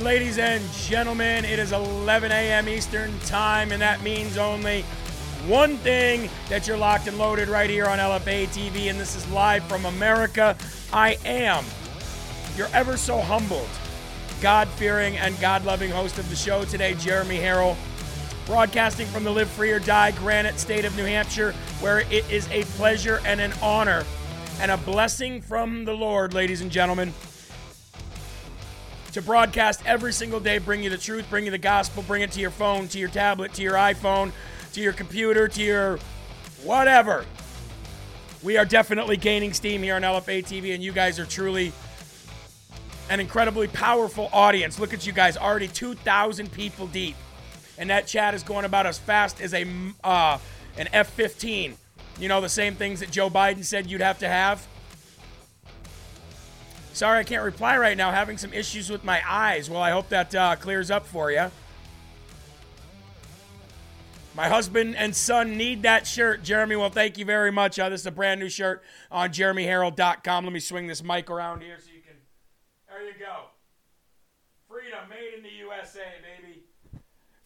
Ladies and gentlemen, it is 11 a.m. Eastern Time, and that means only one thing that you're locked and loaded right here on LFA TV, and this is live from America. I am your ever so humbled, God fearing, and God loving host of the show today, Jeremy Herrell, broadcasting from the Live Free or Die Granite State of New Hampshire, where it is a pleasure and an honor and a blessing from the Lord, ladies and gentlemen to broadcast every single day, bring you the truth, bring you the gospel, bring it to your phone, to your tablet, to your iPhone, to your computer, to your whatever. We are definitely gaining steam here on LFA TV, and you guys are truly an incredibly powerful audience. Look at you guys, already 2,000 people deep. And that chat is going about as fast as a uh, an F-15. You know, the same things that Joe Biden said you'd have to have. Sorry, I can't reply right now. Having some issues with my eyes. Well, I hope that uh, clears up for you. My husband and son need that shirt, Jeremy. Well, thank you very much. Uh, this is a brand new shirt on jeremyherrell.com. Let me swing this mic around here so you can. There you go. Freedom made in the USA, baby.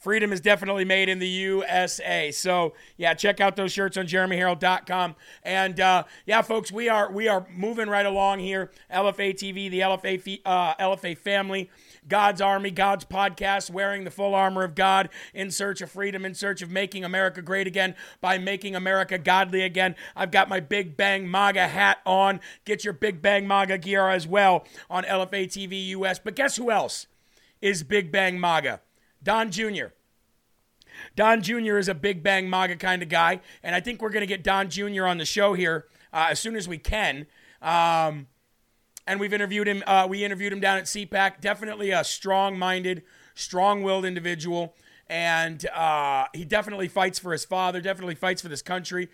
Freedom is definitely made in the USA. So yeah, check out those shirts on jeremyherrell.com. And uh, yeah, folks, we are we are moving right along here. LFA TV, the LFA uh, LFA family, God's Army, God's podcast, wearing the full armor of God in search of freedom, in search of making America great again by making America godly again. I've got my Big Bang MAGA hat on. Get your Big Bang MAGA gear as well on LFA TV US. But guess who else is Big Bang MAGA? Don Jr. Don Jr. is a Big Bang MAGA kind of guy, and I think we're going to get Don Jr. on the show here uh, as soon as we can. Um, and we've interviewed him. Uh, we interviewed him down at CPAC. Definitely a strong-minded, strong-willed individual, and uh, he definitely fights for his father. Definitely fights for this country.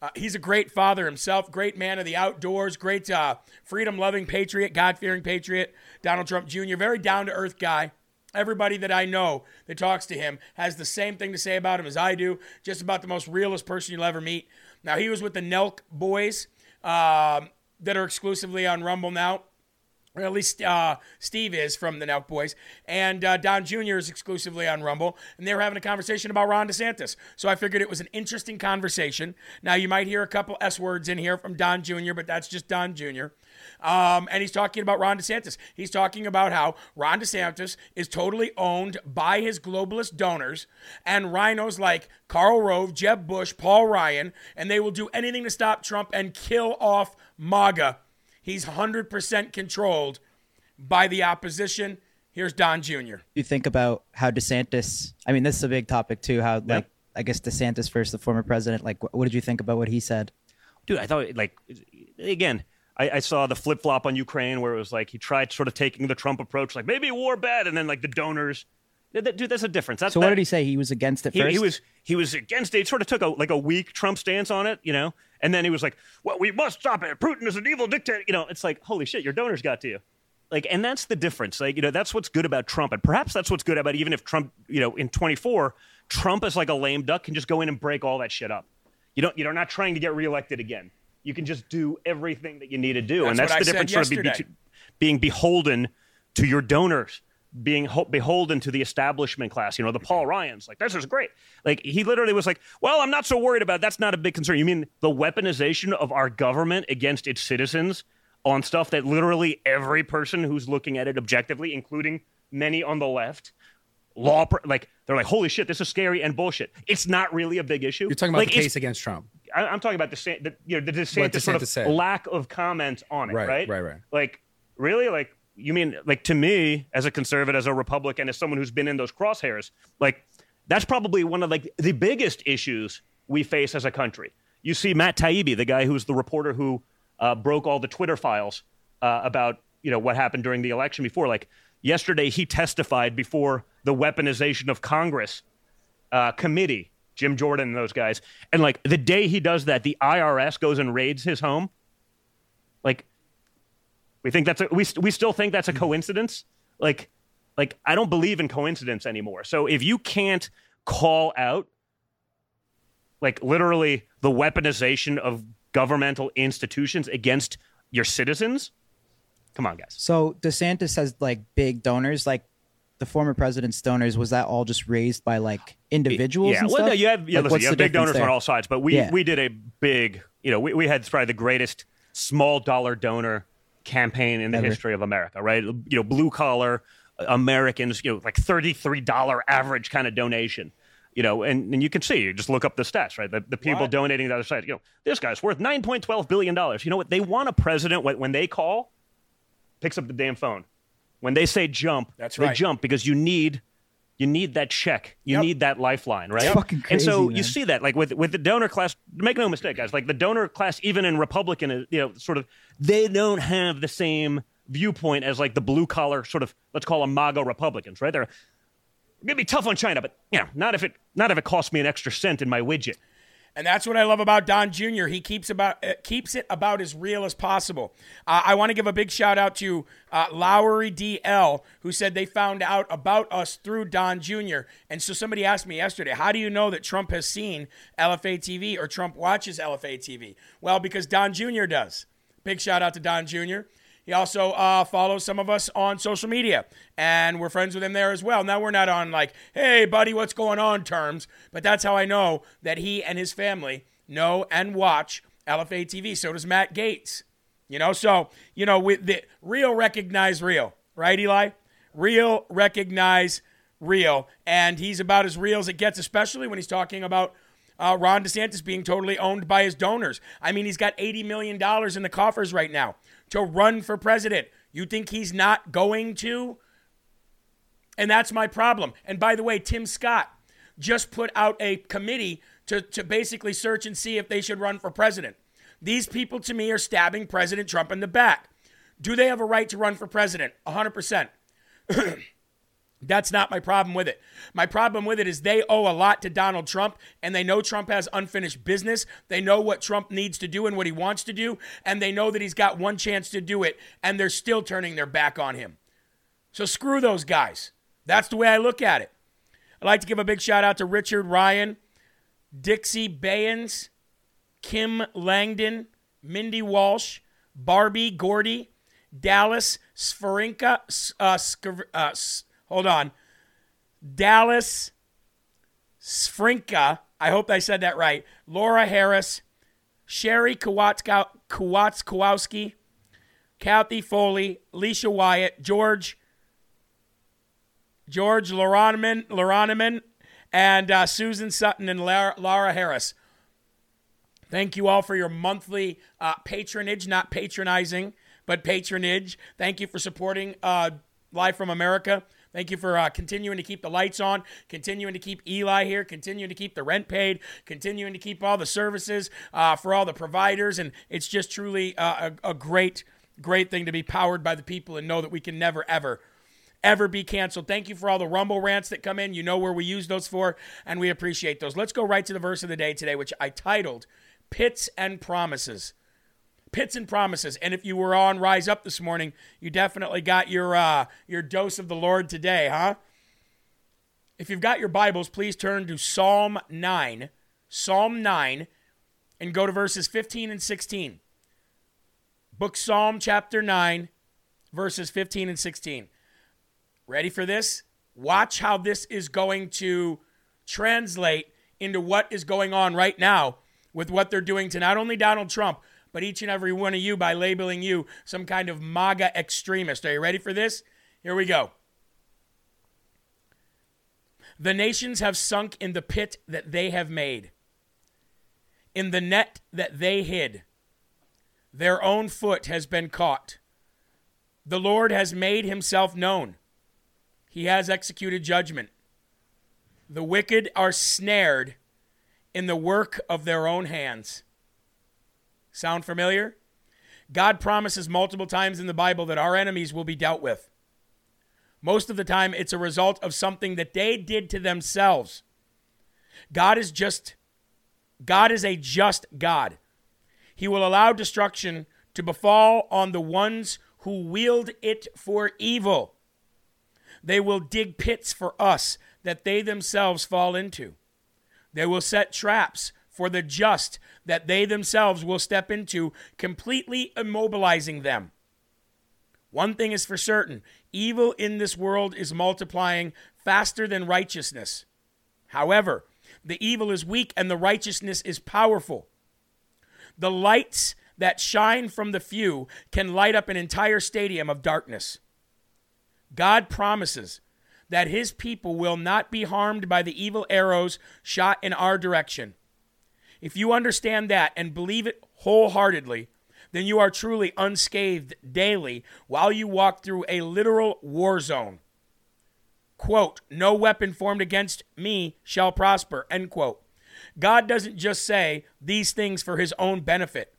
Uh, he's a great father himself, great man of the outdoors, great uh, freedom-loving patriot, God-fearing patriot. Donald Trump Jr. Very down-to-earth guy. Everybody that I know that talks to him has the same thing to say about him as I do. Just about the most realest person you'll ever meet. Now he was with the Nelk boys um, that are exclusively on Rumble now. Or at least uh, Steve is from the Nelk Boys, and uh, Don Jr. is exclusively on Rumble, and they were having a conversation about Ron DeSantis. So I figured it was an interesting conversation. Now you might hear a couple S words in here from Don Jr., but that's just Don Jr. Um, and he's talking about Ron DeSantis. He's talking about how Ron DeSantis is totally owned by his globalist donors and RINOs like Karl Rove, Jeb Bush, Paul Ryan, and they will do anything to stop Trump and kill off MAGA. He's 100% controlled by the opposition. Here's Don Jr. You think about how DeSantis, I mean, this is a big topic too, how, like, I guess DeSantis first, the former president, like, what did you think about what he said? Dude, I thought, like, again, I, I saw the flip flop on Ukraine where it was like he tried sort of taking the Trump approach, like maybe war bad, and then like the donors. Dude, that's a difference. That's, so what that, did he say? He was against it he, first. He was he was against it. He sort of took a like a weak Trump stance on it, you know, and then he was like, "Well, we must stop it. Putin is an evil dictator." You know, it's like, holy shit, your donors got to you. Like, and that's the difference. Like, you know, that's what's good about Trump, and perhaps that's what's good about even if Trump, you know, in 24, Trump is like a lame duck can just go in and break all that shit up. You don't, you're not trying to get reelected again. You can just do everything that you need to do, That's and that's the I difference yesterday. being beholden to your donors. Being ho- beholden to the establishment class. You know, the Paul Ryans, like this is great. Like he literally was like, "Well, I'm not so worried about. It. That's not a big concern." You mean the weaponization of our government against its citizens on stuff that literally every person who's looking at it objectively, including many on the left, law like they're like, "Holy shit, this is scary and bullshit." It's not really a big issue. You're talking about like, the case against Trump. I, am talking about the, the you know the DeSantis, DeSantis sort of said. lack of comment on it. Right, Right, right, right. Like really, like you mean like to me as a conservative, as a Republican, as someone who's been in those crosshairs, like that's probably one of like the biggest issues we face as a country. You see Matt Taibbi, the guy who's the reporter who uh, broke all the Twitter files uh, about you know what happened during the election before. Like yesterday, he testified before the weaponization of Congress uh, committee, Jim Jordan and those guys. And like the day he does that, the IRS goes and raids his home. We think that's a, we we still think that's a mm-hmm. coincidence. Like like I don't believe in coincidence anymore. So if you can't call out like literally the weaponization of governmental institutions against your citizens, come on, guys. So DeSantis has like big donors, like the former president's donors. Was that all just raised by like individuals? Yeah, well, no, you have yeah, Like, listen, you have big donors there? on all sides, but we Yeah. we did a big, you know, we, we had probably the greatest small dollar donor campaign in the Ever. history of America, right? You know, blue collar uh, Americans, you know, like thirty three dollar average kind of donation. You know, and, and you can see, you just look up the stats, right? The, the people What? donating to the other side, you know, this guy's worth $9.12 billion. You know what? They want a president, when, when they call, picks up the damn phone. When they say jump, That's they right. jump because you need you need that check. You Yep. need that lifeline, right? Fucking and so crazy, you see that, like with with the donor class. Make no mistake, guys. Like the donor class, even in Republican, uh, you know, sort of, they don't have the same viewpoint as like the blue collar sort of let's call them MAGA Republicans, right? They're gonna be tough on China, but you know, not if it not if it costs me an extra cent in my widget. And that's what I love about Don Jr. He keeps about uh, keeps it about as real as possible. Uh, I want to give a big shout out to uh, Lowry DL, who said they found out about us through Don Jr. And so somebody asked me yesterday, how do you know that Trump has seen LFA TV or Trump watches LFA TV? Well, because Don Jr. does. Big shout out to Don Jr. He also uh, follows some of us on social media, and we're friends with him there as well. Now, we're not on like, hey, buddy, what's going on terms, but that's how I know that he and his family know and watch LFA TV. So does Matt Gaetz. You know, so, you know, with the real recognize real, right, Eli? Real recognize real. And he's about as real as it gets, especially when he's talking about uh, Ron DeSantis being totally owned by his donors. I mean, he's got $80 million in the coffers right now to run for president. You think he's not going to? And that's my problem. And by the way, Tim Scott just put out a committee to, to basically search and see if they should run for president. These people, to me, are stabbing President Trump in the back. Do they have a right to run for president? 100%. That's not my problem with it. My problem with it is they owe a lot to Donald Trump, and they know Trump has unfinished business. They know what Trump needs to do and what he wants to do, and they know that he's got one chance to do it, and they're still turning their back on him. So screw those guys. That's the way I look at it. I'd like to give a big shout out to Richard Ryan, Dixie Bayens, Kim Langdon, Mindy Walsh, Barbie Gordy, Dallas Sfarinka, uh, Scav- uh, hold on, Dallas Sfrinka, I hope I said that right, Laura Harris, Sherry Kowatska- Kowatskowski, Kathy Foley, Leisha Wyatt, George George Loroneman, Loroneman and uh, Susan Sutton and Lara, Laura Harris. Thank you all for your monthly uh, patronage, not patronizing, but patronage. Thank you for supporting uh, Live from America. Thank you for uh, continuing to keep the lights on, continuing to keep Eli here, continuing to keep the rent paid, continuing to keep all the services uh, for all the providers. And it's just truly uh, a, a great, great thing to be powered by the people and know that we can never, ever ever be canceled. Thank you for all the Rumble rants that come in. You know where we use those for, and we appreciate those. Let's go right to the verse of the day today, which I titled Pits and Promises. Pits and promises. And if you were on Rise Up this morning, you definitely got your uh, your dose of the Lord today, huh? If you've got your Bibles, please turn to Psalm 9, Psalm 9, and go to verses 15 and 16. Book Psalm chapter 9, verses 15 and 16. Ready for this? Watch how this is going to translate into what is going on right now with what they're doing to not only Donald Trump, but each and every one of you by labeling you some kind of MAGA extremist. Are you ready for this? Here we go. The nations have sunk in the pit that they have made, in the net that they hid. Their own foot has been caught. The Lord has made himself known. He has executed judgment. The wicked are snared in the work of their own hands. Sound familiar? God promises multiple times in the Bible that our enemies will be dealt with. Most of the time, it's a result of something that they did to themselves. God is just, God is a just God. He will allow destruction to befall on the ones who wield it for evil. They will dig pits for us that they themselves fall into. They will set traps for the just that they themselves will step into, completely immobilizing them. One thing is for certain evil in this world is multiplying faster than righteousness. However, the evil is weak and the righteousness is powerful. The lights that shine from the few can light up an entire stadium of darkness. God promises that his people will not be harmed by the evil arrows shot in our direction. If you understand that and believe it wholeheartedly, then you are truly unscathed daily while you walk through a literal war zone. Quote, no weapon formed against me shall prosper, end quote. God doesn't just say these things for his own benefit.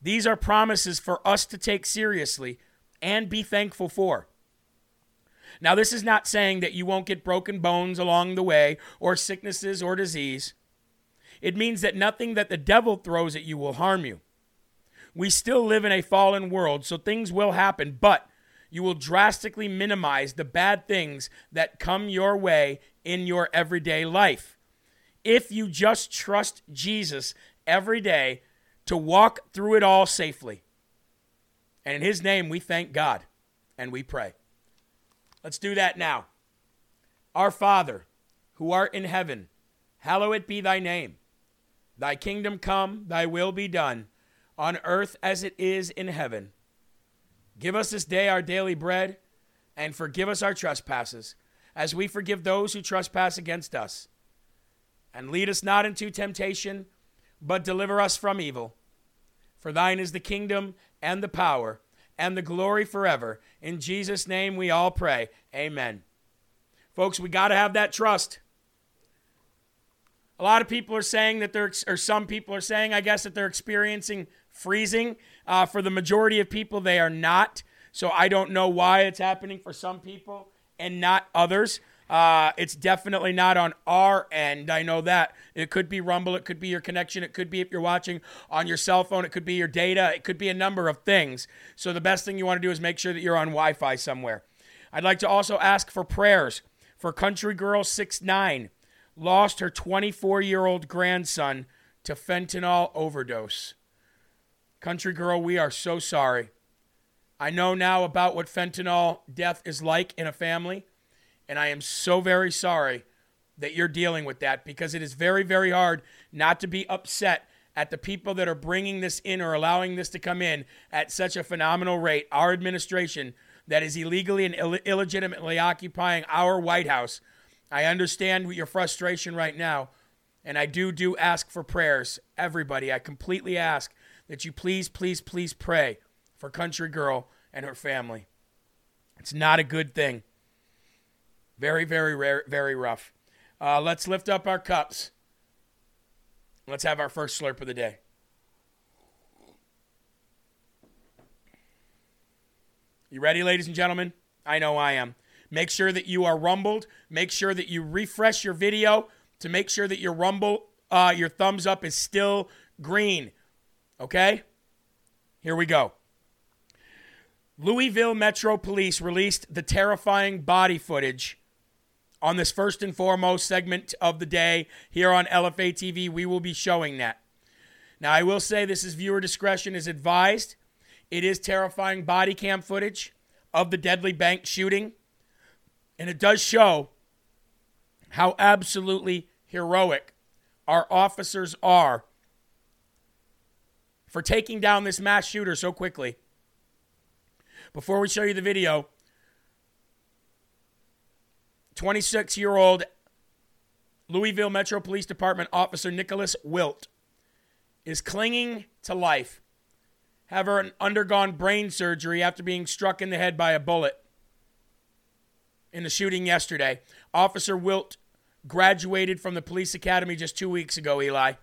These are promises for us to take seriously and be thankful for. Now, this is not saying that you won't get broken bones along the way or sicknesses or disease. It means that nothing that the devil throws at you will harm you. We still live in a fallen world, so things will happen, but you will drastically minimize the bad things that come your way in your everyday life. If you just trust Jesus every day to walk through it all safely. And in his name, we thank God and we pray. Let's do that now. Our Father, who art in heaven, hallowed be thy name. Thy kingdom come, thy will be done, on earth as it is in heaven. Give us this day our daily bread, and forgive us our trespasses, as we forgive those who trespass against us. And lead us not into temptation, but deliver us from evil. For thine is the kingdom, and the power, and the glory forever. In Jesus' name we all pray. Amen. Folks, we got to have that trust. A lot of people are saying that they're, or some people are saying, I guess, that they're experiencing freezing. Uh, for the majority of people, they are not. So I don't know why it's happening for some people and not others. Uh, it's definitely not on our end. I know that. It could be Rumble. It could be your connection. It could be if you're watching on your cell phone. It could be your data. It could be a number of things. So the best thing you want to do is make sure that you're on Wi Fi somewhere. I'd like to also ask for prayers for Country Girl 69 lost her 24 year old grandson to fentanyl overdose. Country girl, we are so sorry. I know now about what fentanyl death is like in a family, and I am so very sorry that you're dealing with that because it is very, very hard not to be upset at the people that are bringing this in or allowing this to come in at such a phenomenal rate. Our administration that is illegally and Ill- illegitimately occupying our White House I understand your frustration right now, and I do do ask for prayers. Everybody, I completely ask that you please, please, please pray for Country Girl and her family. It's not a good thing. Very, very rare, very rough. Uh, let's lift up our cups. Let's have our first slurp of the day. You ready, ladies and gentlemen? I know I am. Make sure that you are rumbled. Make sure that you refresh your video to make sure that your rumble, uh, your thumbs up is still green. Okay? Here we go. Louisville Metro Police released the terrifying body footage on this first and foremost segment of the day here on LFA TV. We will be showing that. Now, I will say this is viewer discretion is advised. It is terrifying body cam footage of the deadly bank shooting. And it does show how absolutely heroic our officers are for taking down this mass shooter so quickly. Before we show you the video, 26 year old Louisville Metro Police Department officer Nicholas Wilt is clinging to life, having undergone brain surgery after being struck in the head by a bullet in the shooting yesterday. Officer Wilt graduated from the police academy just two weeks ago, Eli.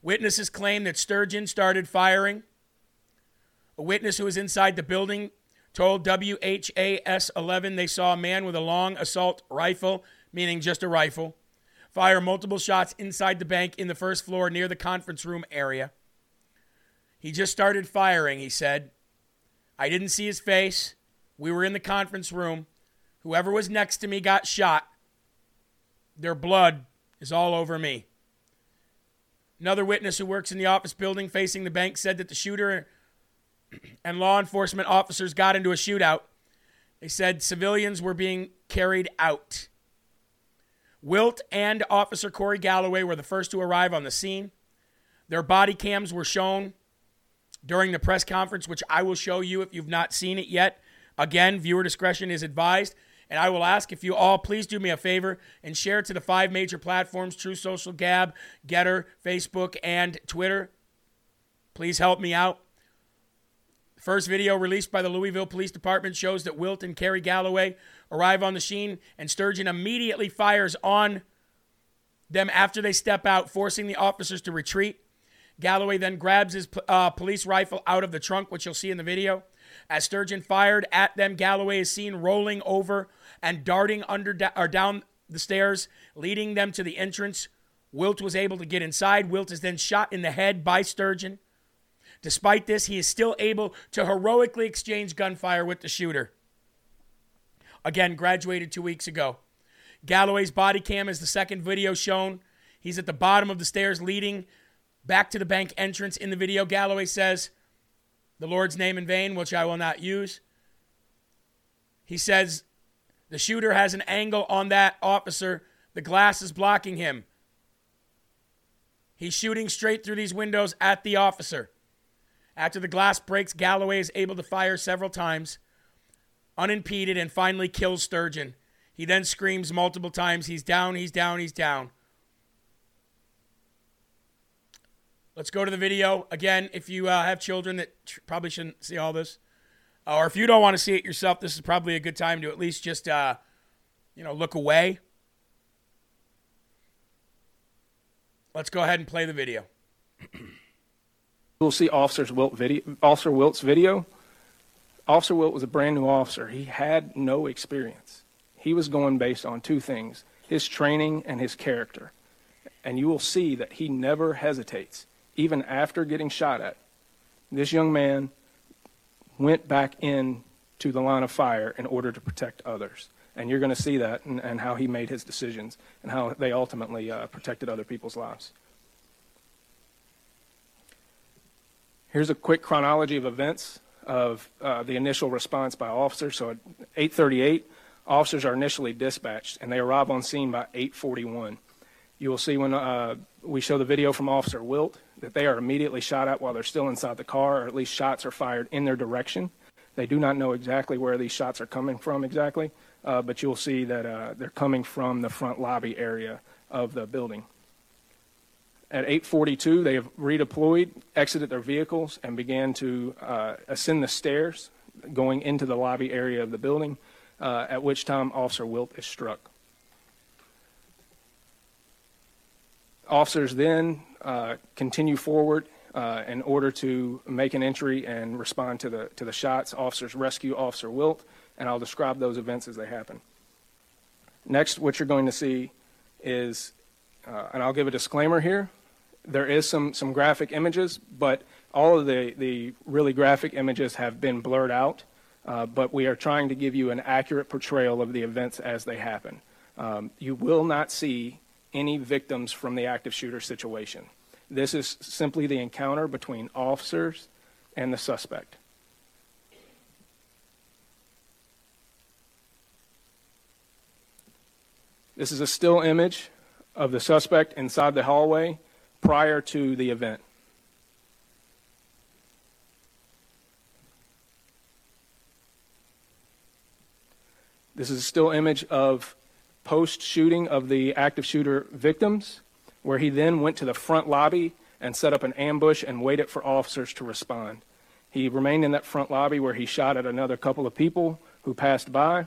Witnesses claim that Sturgeon started firing. A witness who was inside the building told WHAS 11 they saw a man with a long assault rifle, meaning just a rifle, fire multiple shots inside the bank in the first floor near the conference room area. He just started firing, he said. I didn't see his face. We were in the conference room. Whoever was next to me got shot. Their blood is all over me. Another witness who works in the office building facing the bank said that the shooter and law enforcement officers got into a shootout. They said civilians were being carried out. Wilt and Officer Corey Galloway were the first to arrive on the scene. Their body cams were shown during the press conference, which I will show you if you've not seen it yet. Again, viewer discretion is advised. And I will ask if you all please do me a favor and share it to the five major platforms Truth Social Gab, Gettr, Facebook, and Twitter. Please help me out. First video released by the Louisville Police Department shows that Wilt and Corey Galloway arrive on the scene, and Sturgeon immediately fires on them after they step out, forcing the officers to retreat. Galloway then grabs his uh, police rifle out of the trunk, which you'll see in the video. As Sturgeon fired at them, Galloway is seen rolling over and darting under or down the stairs, leading them to the entrance. Wilt was able to get inside. Wilt is then shot in the head by Sturgeon. Despite this, he is still able to heroically exchange gunfire with the shooter. Again, graduated two weeks ago. Galloway's body cam is the second video shown. He's at the bottom of the stairs leading back to the bank entrance. In the video, Galloway says, The Lord's name in vain, which I will not use. He says, the shooter has an angle on that officer. The glass is blocking him. He's shooting straight through these windows at the officer. After the glass breaks, Galloway is able to fire several times, unimpeded, and finally kills Sturgeon. He then screams multiple times, He's down, he's down, he's down. Let's go to the video. Again, if you uh, have children that probably shouldn't see all this, or if you don't want to see it yourself, this is probably a good time to at least just, uh, you know, look away. Let's go ahead and play the video. We'll see Officer's Wilt video, Officer Wilt's video. Officer Wilt was a brand new officer. He had no experience. He was going based on two things his training and his character. And you will see that he never hesitates, even after getting shot at. This young man went back in to the line of fire in order to protect others. And you're going to see that and, and, how he made his decisions and how they ultimately uh, protected other people's lives. Here's a quick chronology of events of uh, the initial response by officers. So at 8:38, officers are initially dispatched, and they arrive on scene by 8:41. You will see when uh, we show the video from Officer Wilt that they are immediately shot at while they're still inside the car, or at least shots are fired in their direction. They do not know exactly where these shots are coming from exactly, uh, but you'll see that uh, they're coming from the front lobby area of the building. At 8:42, they have redeployed, exited their vehicles, and began to uh, ascend the stairs, going into the lobby area of the building. Uh, at which time, Officer Wilt is struck. Officers then uh, continue forward uh, in order to make an entry and respond to the to the shots. Officers rescue Officer Wilt, and I'll describe those events as they happen. Next, what you're going to see is, uh, and I'll give a disclaimer here. There is some some graphic images, but all of the the really graphic images have been blurred out. Uh, but we are trying to give you an accurate portrayal of the events as they happen. Um, you will not see any victims from the active shooter situation. This is simply the encounter between officers and the suspect. This is a still image of the suspect inside the hallway prior to the event. This is a still image of post shooting of the active shooter victims, where he then went to the front lobby and set up an ambush and waited for officers to respond. He remained in that front lobby where he shot at another couple of people who passed by,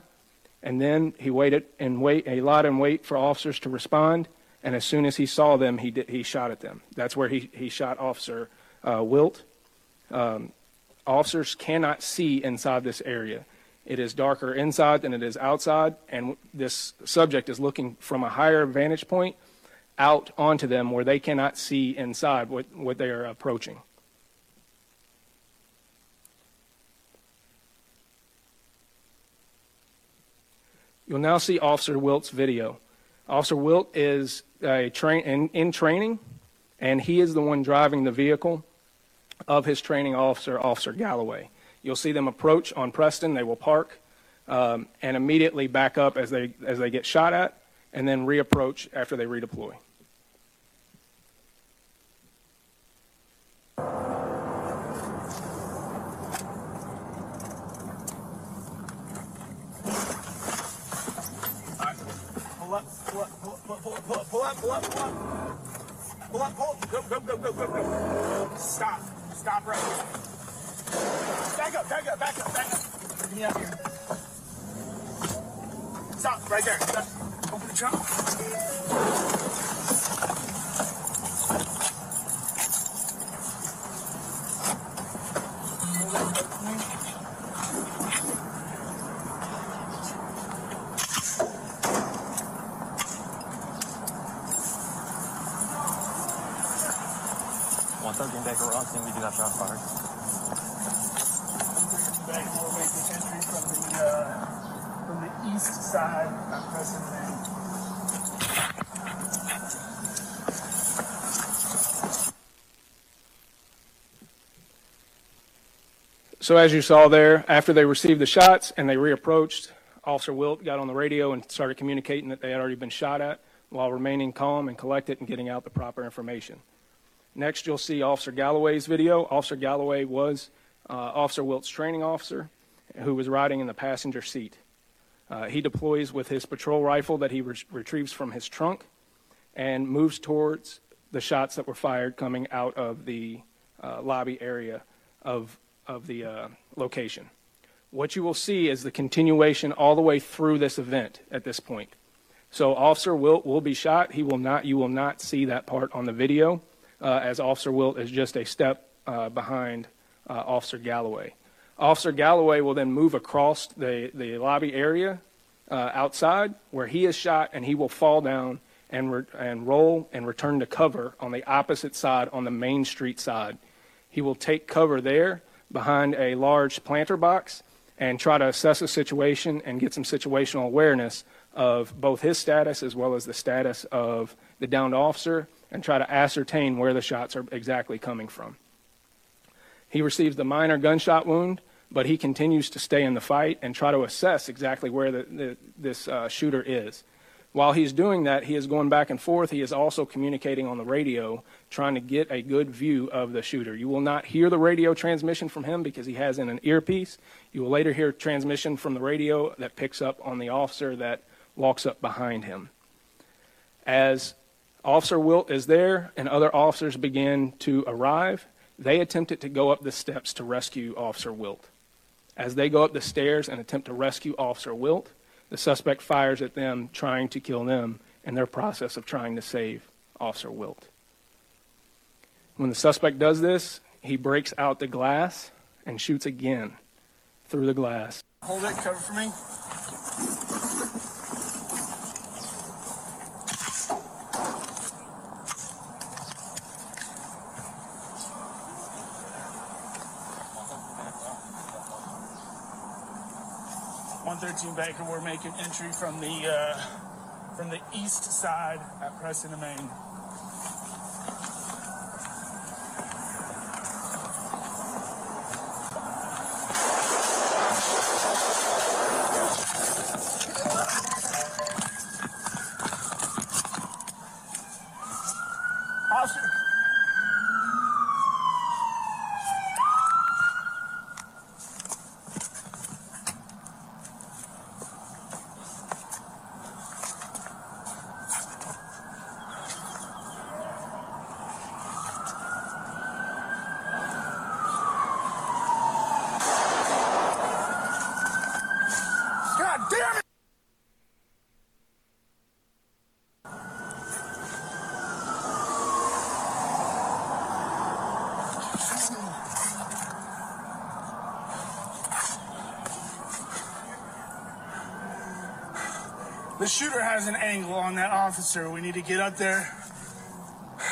and then he waited and wait a lot and wait for officers to respond. And as soon as he saw them, he did, he shot at them. That's where he, he shot Officer uh, Wilt. Um, officers cannot see inside this area. It is darker inside than it is outside, and this subject is looking from a higher vantage point out onto them where they cannot see inside what, what they are approaching. You'll now see Officer Wilt's video. Officer Wilt is a train in, in training, and he is the one driving the vehicle of his training officer, Officer Galloway. You'll see them approach on Preston. They will park um, and immediately back up as they as they get shot at, and then reapproach after they redeploy. Pull up, pull up, pull up, pull up, pull up, pull up, pull up, pull up. Pull up. Go, go, go, go, go, go. Stop. Stop right here. Back up, back up, back up, back up. Bring me up here. Stop, right there. Stop. Open the trunk. Once I get back around, then we do that shot fired. Back and we'll make this entry from the, uh, from the east Mann. So as you saw there, after they received the shots and they reapproached, Officer Wilt got on the radio and started communicating that they had already been shot at while remaining calm and collected and getting out the proper information. Next, you'll see Officer Galloway's video. Officer Galloway was uh, Officer Wilt's training officer who was riding in the passenger seat. Uh, he deploys with his patrol rifle that he re- retrieves from his trunk and moves towards the shots that were fired coming out of the uh, lobby area of, of the uh, location. What you will see is the continuation all the way through this event at this point. So Officer Wilt will be shot. He will not. You will not see that part on the video, uh, as Officer Wilt is just a step uh, behind uh, Officer Galloway. Officer Galloway will then move across the, the lobby area uh, outside where he is shot, and he will fall down and, re- and roll and return to cover on the opposite side, on the main street side. He will take cover there behind a large planter box and try to assess the situation and get some situational awareness of both his status as well as the status of the downed officer and try to ascertain where the shots are exactly coming from. He receives the minor gunshot wound, but he continues to stay in the fight and try to assess exactly where the, the, this uh, shooter is. While he's doing that, he is going back and forth. He is also communicating on the radio, trying to get a good view of the shooter. You will not hear the radio transmission from him because he has in an earpiece. You will later hear transmission from the radio that picks up on the officer that walks up behind him. As Officer Wilt is there and other officers begin to arrive, they attempted to go up the steps to rescue Officer Wilt. As they go up the stairs and attempt to rescue Officer Wilt, the suspect fires at them, trying to kill them in their process of trying to save Officer Wilt. When the suspect does this, he breaks out the glass and shoots again through the glass. Hold it, cover for me. One thirteen Baker, we're making entry from the uh, from the east side at Preston and Main. The shooter has an angle on that officer. We need to get up there.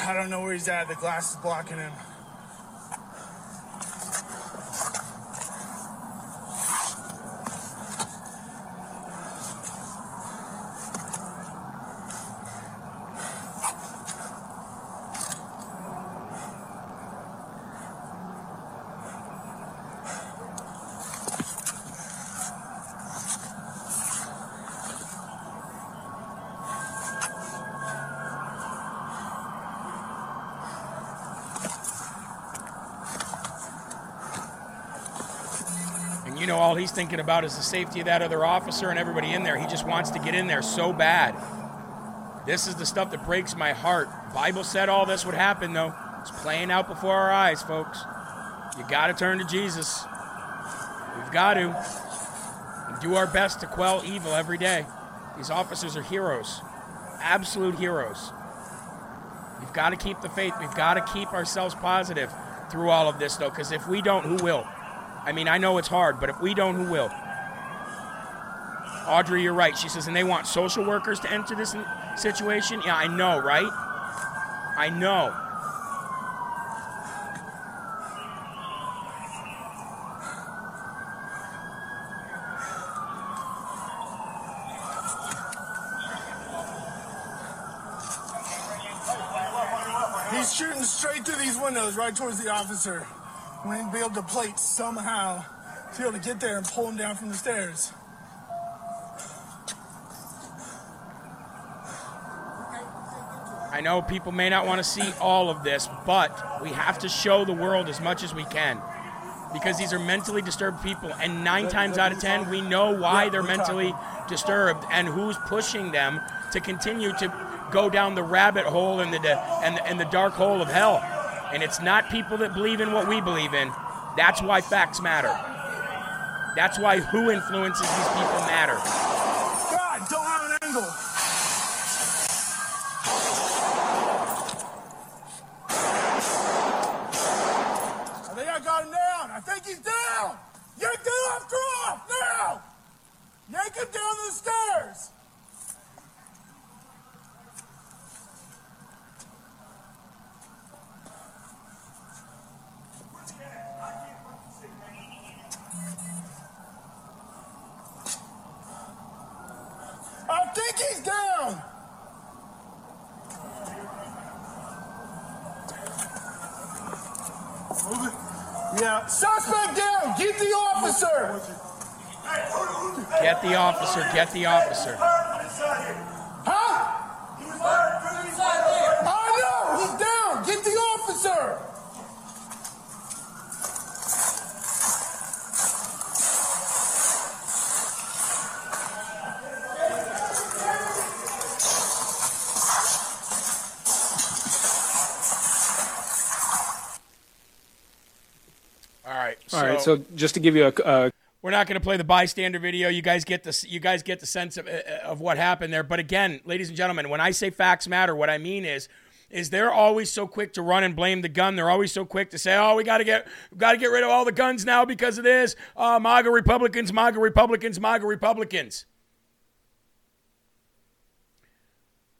I don't know where he's at. The glass is blocking him. And you know, all thinking about is the safety of that other officer and everybody in there. He just wants to get in there so bad. This is the stuff that breaks my heart. Bible said all this would happen, though. It's playing out before our eyes, folks. You got to turn to Jesus. We've got to. And do our best to quell evil every day. These officers are heroes, absolute heroes. We've got to keep the faith. We've got to keep ourselves positive through all of this, though, because if we don't, who will? I mean, I know it's hard, but if we don't, who will? Audrey, you're right. She says, and they want social workers to enter this situation? Yeah, I know, right? I know. He's shooting straight through these windows, right towards the officer. We need to be able to plate somehow to be able to get there and pull him down from the stairs. I know people may not want to see all of this, but we have to show the world as much as we can. Because these are mentally disturbed people, and nine times out of ten, we know why they're mentally disturbed and who's pushing them to continue to go down the rabbit hole and the, and the, and the dark hole of hell. And it's not people that believe in what we believe in. That's why facts matter. That's why who influences these people matter. God, don't have an angle. The officer. Huh? I know. He's down. Get the officer. All right. All right. So just to give you a, a We're not going to play the bystander video. You guys get the you guys get the sense of, uh, of what happened there. But again, ladies and gentlemen, when I say facts matter, what I mean is is they're always so quick to run and blame the gun. They're always so quick to say, "Oh, we got to get got to get rid of all the guns now because of this." Uh, MAGA Republicans, MAGA Republicans, MAGA Republicans.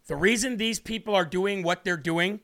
The reason these people are doing what they're doing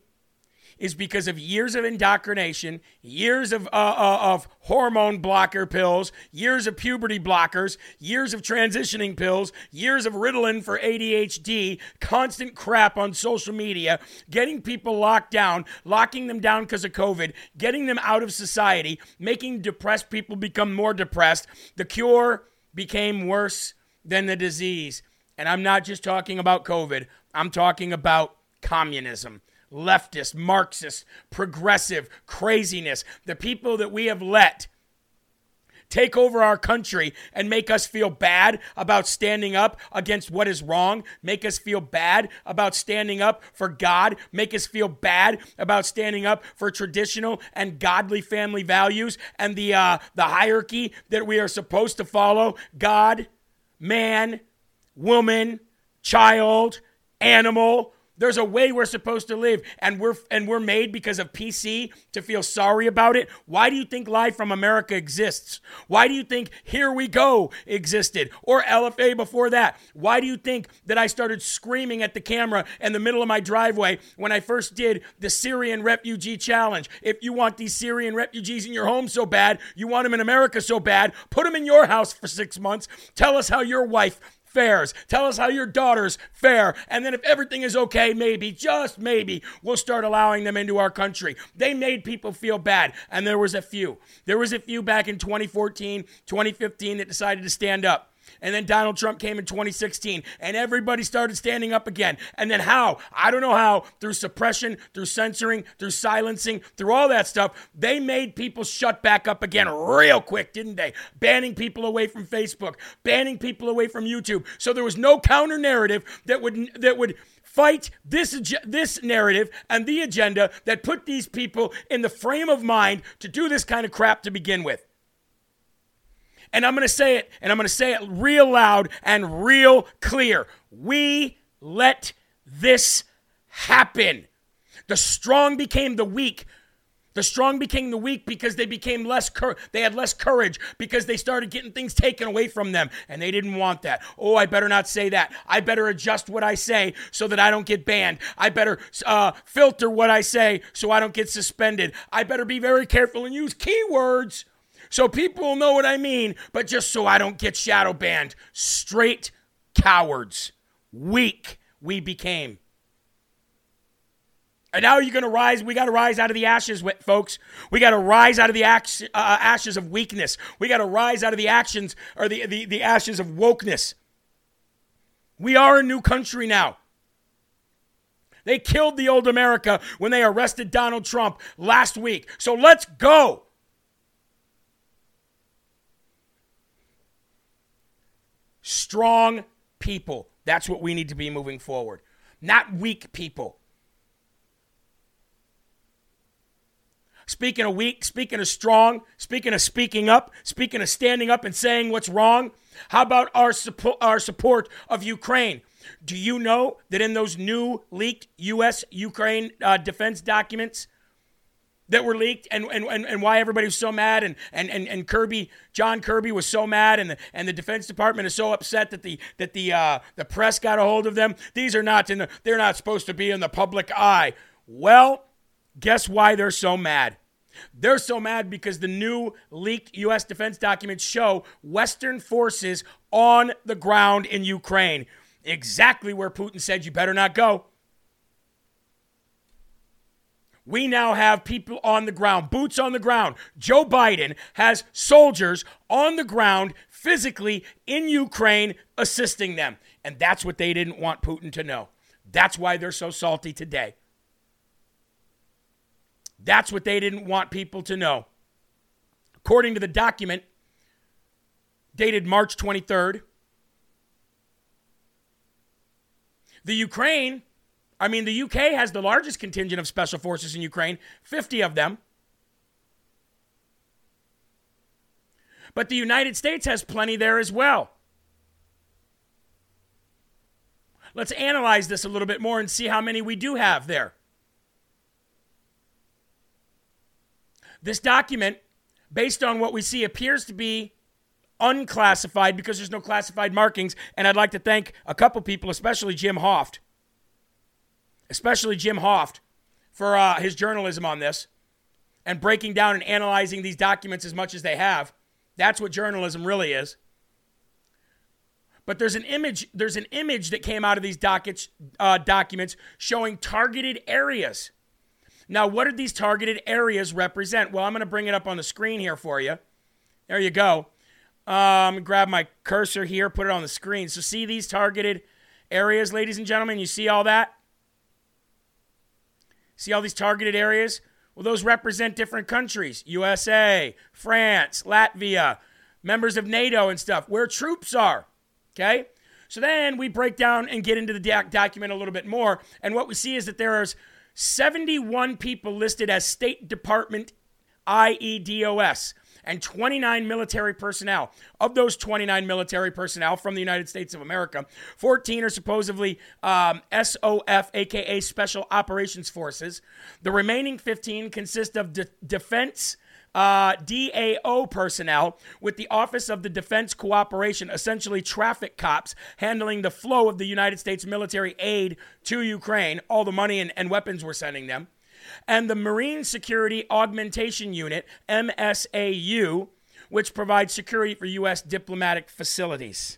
is because of years of indoctrination, years of, uh, uh, of hormone blocker pills, years of puberty blockers, years of transitioning pills, years of Ritalin for ADHD, constant crap on social media, getting people locked down, locking them down because of COVID, getting them out of society, making depressed people become more depressed. The cure became worse than the disease. And I'm not just talking about COVID, I'm talking about communism leftist, Marxist, progressive craziness, the people that we have let take over our country and make us feel bad about standing up against what is wrong, make us feel bad about standing up for God, make us feel bad about standing up for traditional and godly family values and the uh, the hierarchy that we are supposed to follow: God, man, woman, child, animal, There's a way we're supposed to live, and we're and we're made because of PC to feel sorry about it. Why do you think Live from America exists? Why do you think Here We Go existed or LFA before that? Why do you think that I started screaming at the camera in the middle of my driveway when I first did the Syrian refugee challenge? If you want these Syrian refugees in your home so bad, you want them in America so bad, put them in your house for six months. Tell us how your wife fares. Tell us how your daughters fare. And then if everything is okay, maybe, just maybe, we'll start allowing them into our country. They made people feel bad. And there was a few. There was a few back in 2014, 2015 that decided to stand up. And then Donald Trump came in 2016 and everybody started standing up again. And then how? I don't know how. Through suppression, through censoring, through silencing, through all that stuff, they made people shut back up again real quick, didn't they? Banning people away from Facebook, banning people away from YouTube. So there was no counter narrative that would that would fight this this narrative and the agenda that put these people in the frame of mind to do this kind of crap to begin with. And I'm going to say it, and I'm going to say it real loud and real clear. We let this happen. The strong became the weak. The strong became the weak because they became less cur- they had less courage because they started getting things taken away from them and they didn't want that. Oh, I better not say that. I better adjust what I say so that I don't get banned. I better uh, filter what I say so I don't get suspended. I better be very careful and use keywords so people will know what I mean, but just so I don't get shadow banned. Straight cowards. Weak we became. And now you're going to rise. We got to rise out of the ashes, folks. We got to rise out of the uh, ashes of weakness. We got to rise out of the actions or the, the, the ashes of wokeness. We are a new country now. They killed the old America when they arrested Donald Trump last week. So let's go. Strong people. That's what we need to be moving forward, not weak people. Speaking of weak, speaking of strong, speaking of speaking up, speaking of standing up and saying what's wrong, how about our support, our support of Ukraine? Do you know that in those new leaked U.S. Ukraine uh, defense documents, that were leaked and, and, and, and why everybody was so mad and, and, and, and Kirby, John Kirby was so mad and the, and the Defense Department is so upset that the that the uh, the press got a hold of them. These are not in the, they're not supposed to be in the public eye. Well, guess why they're so mad? They're so mad because the new leaked U.S. defense documents show Western forces on the ground in Ukraine. Exactly where Putin said you better not go. We now have people on the ground, boots on the ground. Joe Biden has soldiers on the ground physically in Ukraine assisting them. And that's what they didn't want Putin to know. That's why they're so salty today. That's what they didn't want people to know. According to the document dated March 23rd, the Ukraine I mean, the UK has the largest contingent of special forces in Ukraine, 50 of them. But the United States has plenty there as well. Let's analyze this a little bit more and see how many we do have there. This document, based on what we see, appears to be unclassified because there's no classified markings. And I'd like to thank a couple people, especially Jim Hoft especially Jim Hoft, for uh, his journalism on this and breaking down and analyzing these documents as much as they have. That's what journalism really is. But there's an image. There's an image that came out of these dockets, uh, documents showing targeted areas. Now, what did these targeted areas represent? Well, I'm going to bring it up on the screen here for you. There you go. Um, grab my cursor here, put it on the screen. So, see these targeted areas, ladies and gentlemen. You see all that? See all these targeted areas? Well, those represent different countries USA, France, Latvia, members of NATO and stuff, where troops are. Okay? So then we break down and get into the doc- document a little bit more. And what we see is that there are 71 people listed as State Department IEDOS, and 29 military personnel. Of those 29 military personnel from the United States of America, 14 are supposedly um, SOF, aka Special Operations Forces. The remaining 15 consist of de- defense. Uh, DAO personnel with the Office of the Defense Cooperation, essentially traffic cops handling the flow of the United States military aid to Ukraine, all the money and, and weapons we're sending them and the Marine Security Augmentation Unit, MSAU, which provides security for U.S. diplomatic facilities.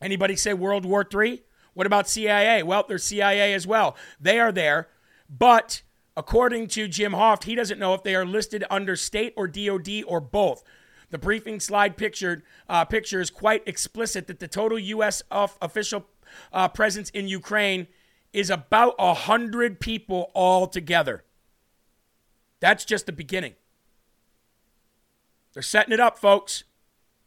Anybody say World War III? What about CIA? Well, there's CIA as well. They are there, but according to Jim Hoft, he doesn't know if they are listed under state or DoD or both. The briefing slide pictured uh, picture is quite explicit that the total U.S. official uh, presence in Ukraine is about a hundred people all together. That's just the beginning. They're setting it up, folks.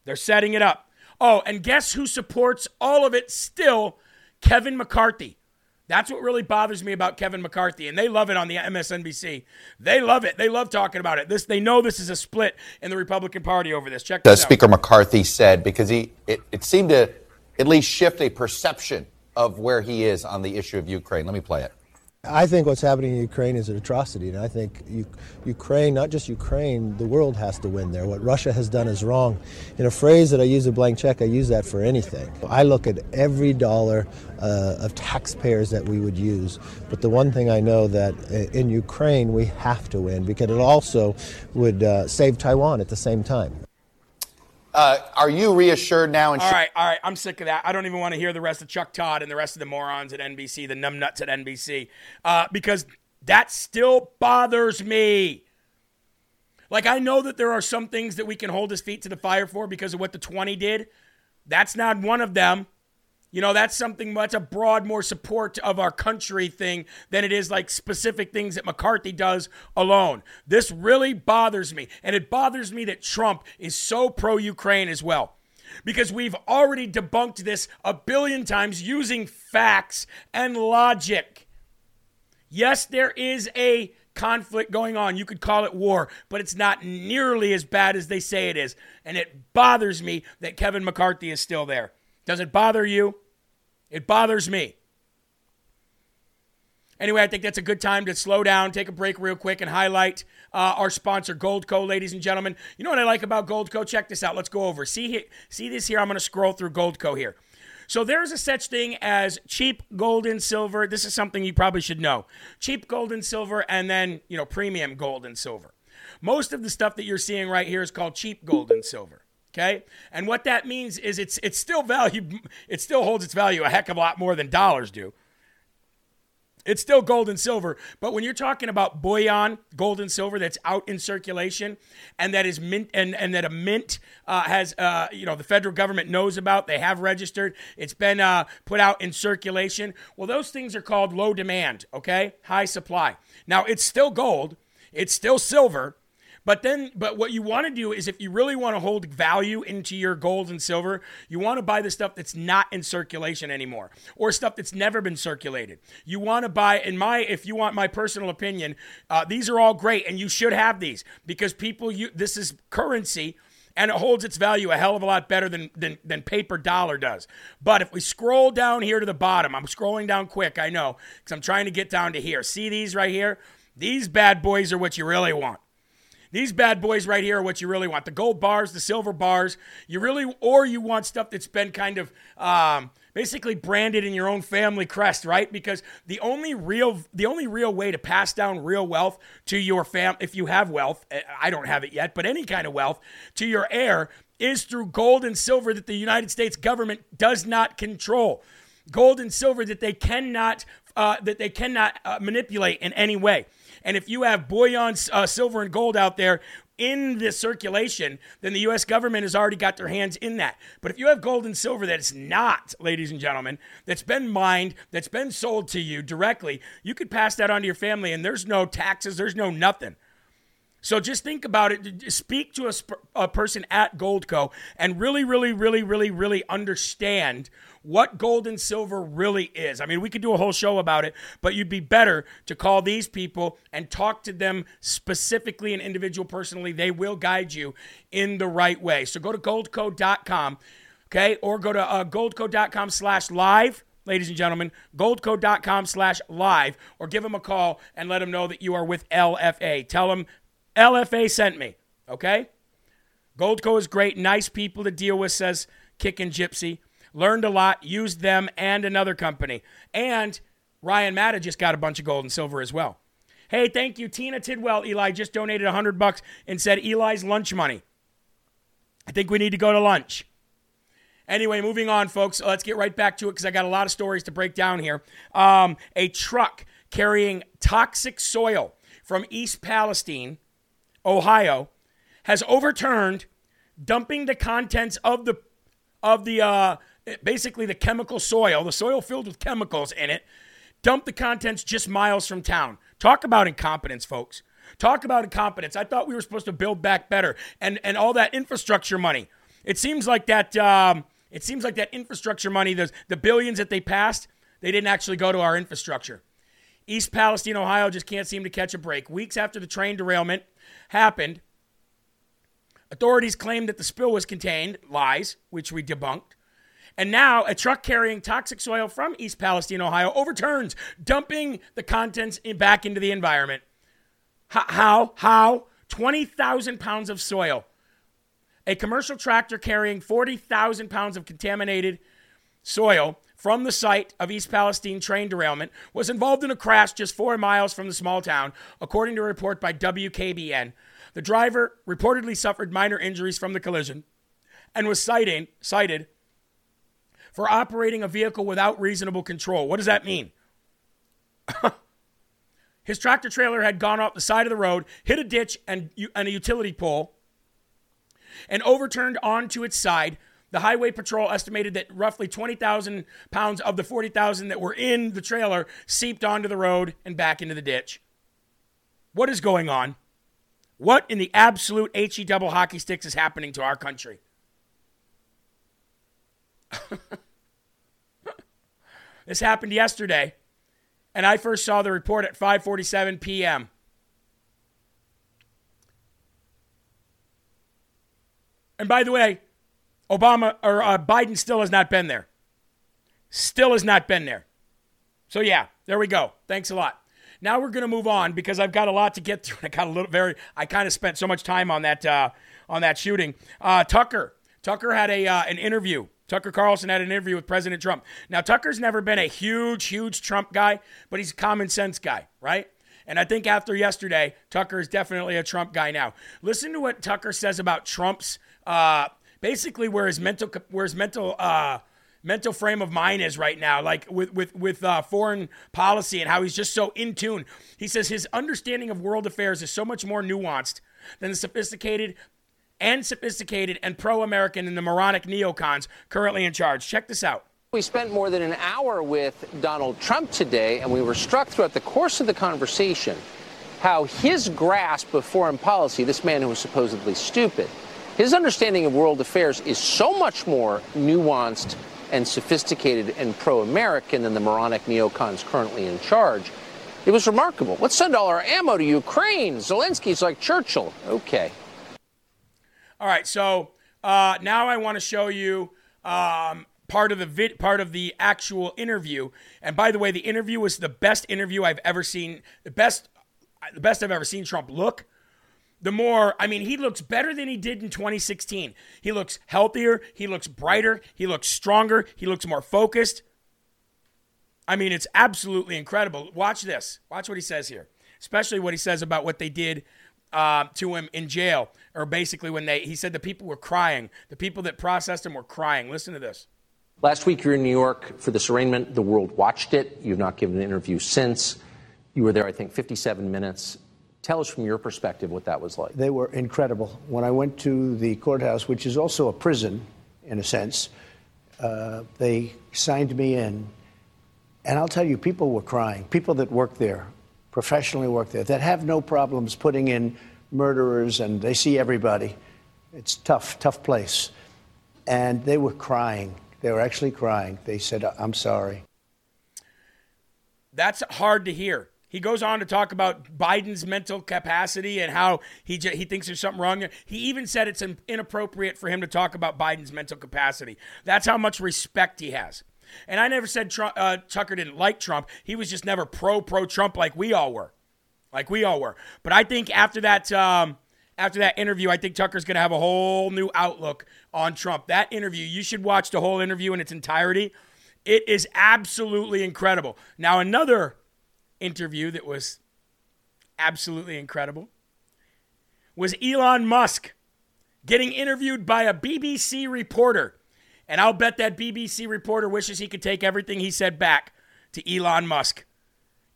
They're setting it up. Oh, and guess who supports all of it still? Kevin McCarthy. That's what really bothers me about Kevin McCarthy, and they love it on the MSNBC. They love it. They love talking about it. This they know this is a split in the Republican Party over this. Check this out. Speaker McCarthy said because he it, it seemed to at least shift a perception of where he is on the issue of Ukraine. Let me play it. I think what's happening in Ukraine is an atrocity, and I think U- Ukraine, not just Ukraine, the world has to win there. What Russia has done is wrong. In a phrase that I use a blank check, I use that for anything. I look at every dollar uh, of taxpayers that we would use, but the one thing I know that uh, in Ukraine we have to win because it also would uh, save Taiwan at the same time. Uh, are you reassured now? And all right, all right. I'm sick of that. I don't even want to hear the rest of Chuck Todd and the rest of the morons at NBC, the numbnuts at NBC, uh, because that still bothers me. Like I know that there are some things that we can hold his feet to the fire for because of what the 20 did. That's not one of them. You know, that's something that's a broad, more support of our country thing than it is like specific things that McCarthy does alone. This really bothers me. And it bothers me that Trump is so pro Ukraine as well. Because we've already debunked this a billion times using facts and logic. Yes, there is a conflict going on. You could call it war, but it's not nearly as bad as they say it is. And it bothers me that Kevin McCarthy is still there. Does it bother you? It bothers me. Anyway, I think that's a good time to slow down, take a break real quick, and highlight uh, our sponsor, Goldco, ladies and gentlemen. You know what I like about Goldco? Check this out. Let's go over. See, here, see this here? I'm going to scroll through Goldco here. So there's a such thing as cheap gold and silver. This is something you probably should know. Cheap gold and silver, and then you know premium gold and silver. Most of the stuff that you're seeing right here is called cheap gold and silver. Okay, and what that means is it's it's still value. It still holds its value a heck of a lot more than dollars do. It's still gold and silver, but when you're talking about bullion, gold and silver that's out in circulation, and that is mint, and, and that a mint uh, has, uh, you know, the federal government knows about, they have registered, it's been uh, put out in circulation. Well, those things are called low demand, okay, high supply. Now it's still gold, it's still silver, but then, but what you want to do is if you really want to hold value into your gold and silver, you want to buy the stuff that's not in circulation anymore or stuff that's never been circulated. You want to buy, in my, if you want my personal opinion, uh, these are all great and you should have these because people, you, this is currency and it holds its value a hell of a lot better than, than, than paper dollar does. But if we scroll down here to the bottom, I'm scrolling down quick, I know, because I'm trying to get down to here. See these right here? These bad boys are what you really want. These bad boys right here are what you really want. The gold bars, the silver bars. You really, or you want stuff that's been kind of um, basically branded in your own family crest, right? Because the only real, the only real way to pass down real wealth to your fam, if you have wealth, eh, I don't have it yet, but any kind of wealth to your heir is through gold and silver that the United States government does not control. Gold and silver that they cannot, uh, that they cannot uh, manipulate in any way. And if you have bullion, uh, silver, and gold out there in the circulation, then the U.S. government has already got their hands in that. But if you have gold and silver that is not, ladies and gentlemen, that's been mined, that's been sold to you directly, you could pass that on to your family, and there's no taxes, there's no nothing. So just think about it. Speak to a, sp- a person at Goldco and really, really, really, really, really understand what gold and silver really is. I mean, we could do a whole show about it, but you'd be better to call these people and talk to them specifically and individual personally. They will guide you in the right way. So go to goldco.com, okay, or go to uh, goldco.com slash live ladies and gentlemen, goldco.com slash live, or give them a call and let them know that you are with LFA. Tell them LFA sent me, okay? Goldco is great, nice people to deal with, says Kickin' Gypsy. Learned a lot, used them and another company. And Ryan Matta just got a bunch of gold and silver as well. Hey, thank you. Tina Tidwell, Eli, just donated 100 bucks and said Eli's lunch money. I think we need to go to lunch. Anyway, moving on, folks. Let's get right back to it because I got a lot of stories to break down here. Um, a truck carrying toxic soil from East Palestine Ohio, has overturned dumping the contents of the of the uh, basically the chemical soil, the soil filled with chemicals in it, dump the contents just miles from town. Talk about incompetence, folks. Talk about incompetence. I thought we were supposed to build back better, and and all that infrastructure money. It seems like that. Um, it seems like that infrastructure money, the the billions that they passed, they didn't actually go to our infrastructure. East Palestine, Ohio, just can't seem to catch a break. Weeks after the train derailment happened. Authorities claimed that the spill was contained, lies, which we debunked. And now a truck carrying toxic soil from East Palestine, Ohio, overturns, dumping the contents in, back into the environment. How? How? 20,000 pounds of soil. A commercial tractor carrying 40,000 pounds of contaminated soil from the site of East Palestine train derailment was involved in a crash just four miles from the small town, according to a report by WKBN. The driver reportedly suffered minor injuries from the collision and was cited, cited for operating a vehicle without reasonable control. What does that mean? His tractor trailer had gone off the side of the road, hit a ditch and, and a utility pole, and overturned onto its side, the highway patrol estimated that roughly 20,000 pounds of the 40,000 that were in the trailer seeped onto the road and back into the ditch. What is going on? What in the absolute HE double hockey sticks is happening to our country? this happened yesterday, and I first saw the report at 5:47 p.m. And by the way, Obama or uh, Biden still has not been there. Still has not been there. So yeah, there we go. Thanks a lot. Now we're gonna move on because I've got a lot to get through. I got a little very. I kind of spent so much time on that uh, on that shooting. Uh, Tucker Tucker had a uh, an interview. Tucker Carlson had an interview with President Trump. Now Tucker's never been a huge huge Trump guy, but he's a common sense guy, right? And I think after yesterday, Tucker is definitely a Trump guy now. Listen to what Tucker says about Trump's uh, basically where his mental where his mental uh, mental frame of mind is right now, like with with with uh, foreign policy and how he's just so in tune. He says his understanding of world affairs is so much more nuanced than the sophisticated and sophisticated and pro-American and the moronic neocons currently in charge. Check this out. We spent more than an hour with Donald Trump today, and we were struck throughout the course of the conversation how his grasp of foreign policy, this man who was supposedly stupid, his understanding of world affairs is so much more nuanced and sophisticated and pro American than the moronic neocons currently in charge. It was remarkable. Let's send all our ammo to Ukraine. Zelensky's like Churchill. Okay. All right, so uh, now I want to show you um, part of the part of the actual interview. And by the way, the interview was the best interview I've ever seen. The best, the best I've ever seen Trump look the more, I mean, he looks better than he did in 2016. He looks healthier. He looks brighter. He looks stronger. He looks more focused. I mean, it's absolutely incredible. Watch this. Watch what he says here, especially what he says about what they did uh, to him in jail, or basically when they, he said the people were crying. The people that processed him were crying. Listen to this. Last week, you were in New York for this arraignment. The world watched it. You've not given an interview since. You were there, I think, 57 minutes. Tell us from your perspective what that was like. They were incredible. When I went to the courthouse, which is also a prison in a sense, uh, they signed me in. And I'll tell you, people were crying. People that work there, professionally work there, that have no problems putting in murderers and they see everybody. It's tough, tough place. And they were crying. They were actually crying. They said, I'm sorry. That's hard to hear. He goes on to talk about Biden's mental capacity and how he j- he thinks there's something wrong there. He even said it's in- inappropriate for him to talk about Biden's mental capacity. That's how much respect he has. And I never said Trump, uh, Tucker didn't like Trump. He was just never pro pro Trump like we all were, like we all were. But I think after that um, after that interview, I think Tucker's going to have a whole new outlook on Trump. That interview, you should watch the whole interview in its entirety. It is absolutely incredible. Now another interview that was absolutely incredible was Elon Musk getting interviewed by a BBC reporter. And I'll bet that BBC reporter wishes he could take everything he said back to Elon Musk.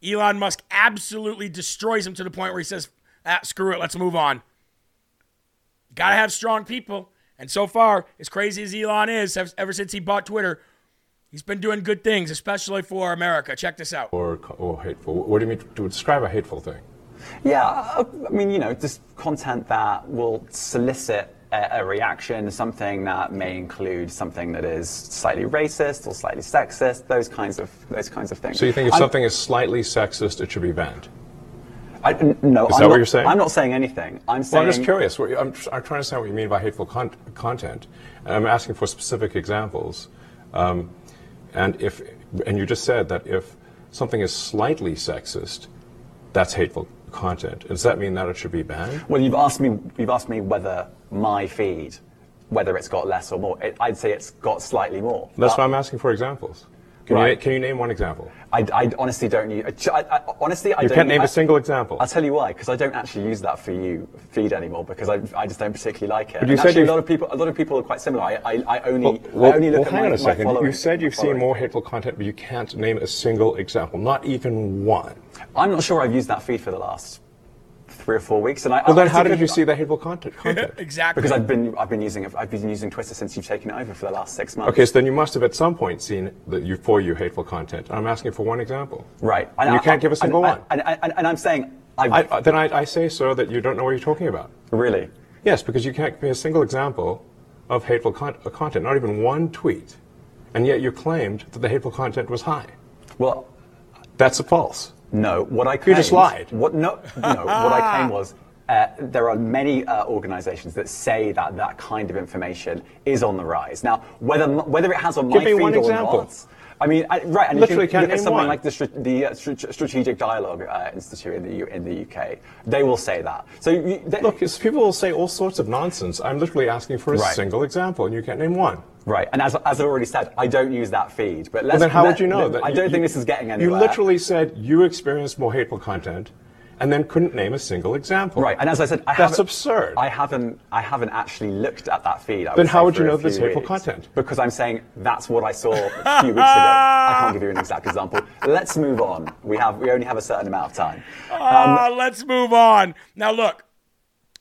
Elon Musk absolutely destroys him to the point where he says, ah, screw it, let's move on. Got to have strong people. And so far, as crazy as Elon is, ever since he bought Twitter, he's been doing good things, especially for America. Check this out. Or, or hateful. What do you mean to describe a hateful thing? Yeah, I mean, you know, just content that will solicit a, a, reaction, something that may include something that is slightly racist or slightly sexist, those kinds of those kinds of things. So you think if I'm, something is slightly sexist, it should be banned? I, no, is I'm that not, what you're saying? I'm not saying anything. I'm saying. Well, I'm just curious. I'm, I'm trying to understand what you mean by hateful con- content, and I'm asking for specific examples. Um, and if, and you just said that if something is slightly sexist, that's hateful content. Does that mean that it should be banned? Well, you've asked me. You've asked me whether my feed, whether it's got less or more. It, I'd say it's got slightly more. That's why I'm asking for examples. Can, right. you, can you name one example? I, I honestly don't use. I, I, honestly, I you don't. can't name a single example. I'll tell you why. Because I don't actually use that for you feed anymore. Because I, I just don't particularly like it. But you and said actually, a lot of people. A lot of people are quite similar. I, I, I only. Well, I only look well, at hang my, on a second. You said you've seen more hateful content, but you can't name a single example. Not even one. I'm not sure I've used that feed for the last three or four weeks. And I, well, then I how did you see the hateful content? content? exactly. Because I've been I've been using I've been using Twitter since you've taken it over for the last six months. Okay, so then you must have at some point seen the you for you hateful content. I'm asking for one example. Right. And you can't give a single and, one. And, and, and, I'm saying I, then I, I say so that you don't know what you're talking about. Really? Yes, because you can't give me a single example of hateful con- uh, content, not even one tweet, and yet you claimed that the hateful content was high. Well, that's a false. No, what I claimed, you just lied. What no, no, what I claimed was uh, there are many uh, organisations that say that that kind of information is on the rise. Now, whether whether it has on Give my feed one or example. not. I mean, I, right, and Literally if you look at something one. like the, the uh, Strategic Dialogue uh, Institute in the, U- in the UK, they will say that. So you, they, Look, people will say all sorts of nonsense. I'm literally asking for a Right. single example, and you can't name one. Right, and as, as I already said, I don't use that feed. But let's, Well, then how let- would you know let- that? I don't think you- this is getting anywhere. You literally said you experienced more hateful content, and then couldn't name a single example. Right, and as I said, I that's absurd. I haven't, I haven't actually looked at that feed. I Then say, how would you know there's few hateful content? Because I'm saying that's what I saw a few weeks ago. I can't give you an exact example. Let's move on. We have, we only have a certain amount of time. Ah, let's move on. Now, look,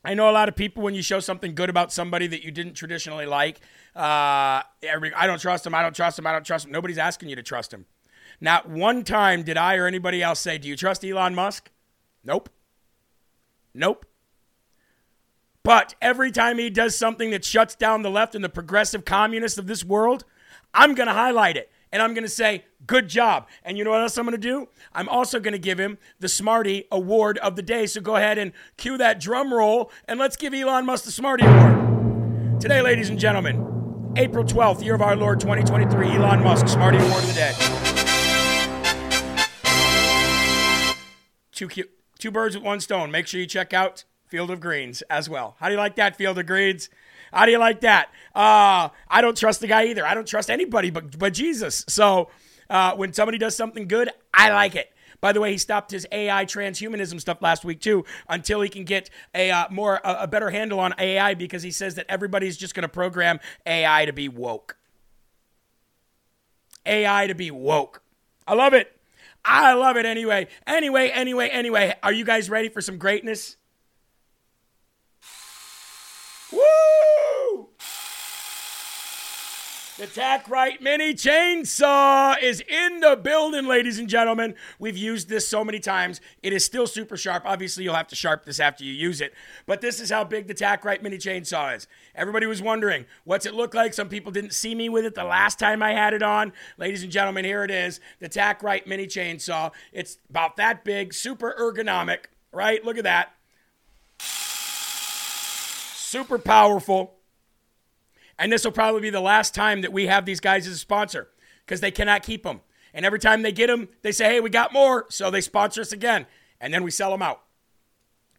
I know a lot of people when you show something good about somebody that you didn't traditionally like. Uh, I don't trust him. I don't trust him. I don't trust him. Nobody's asking you to trust him. Not one time did I or anybody else say, "Do you trust Elon Musk?" Nope. Nope. But every time he does something that shuts down the left and the progressive communists of this world, I'm going to highlight it. And I'm going to say, good job. And you know what else I'm going to do? I'm also going to give him the Smarty Award of the day. So go ahead and cue that drum roll and let's give Elon Musk the Smarty Award. Today, ladies and gentlemen, April 12th, year of our Lord 2023, Elon Musk Smarty Award of the day. Two, cu- two birds with one stone. Make sure you check out Field of Greens as well. How do you like that, Field of Greens? How do you like that? Uh, I don't trust the guy either. I don't trust anybody but, but Jesus. So uh, when somebody does something good, I like it. By the way, he stopped his AI transhumanism stuff last week too, until he can get a uh, more a, a better handle on AI because he says that everybody's just going to program AI to be woke. AI to be woke. I love it. I love it anyway. Anyway, anyway, anyway. Are you guys ready for some greatness? Woo! The Tack Right Mini Chainsaw is in the building, ladies and gentlemen. We've used this so many times. It is still super sharp. Obviously, you'll have to sharp this after you use it. But this is how big the Tack Right Mini Chainsaw is. Everybody was wondering, what's it look like? Some people didn't see me with it the last time I had it on. Ladies and gentlemen, here it is the Tack Right Mini Chainsaw. It's about that big, super ergonomic, right? Look at that. Super powerful. And this will probably be the last time that we have these guys as a sponsor because they cannot keep them. And every time they get them, they say, hey, we got more. So they sponsor us again. And then we sell them out.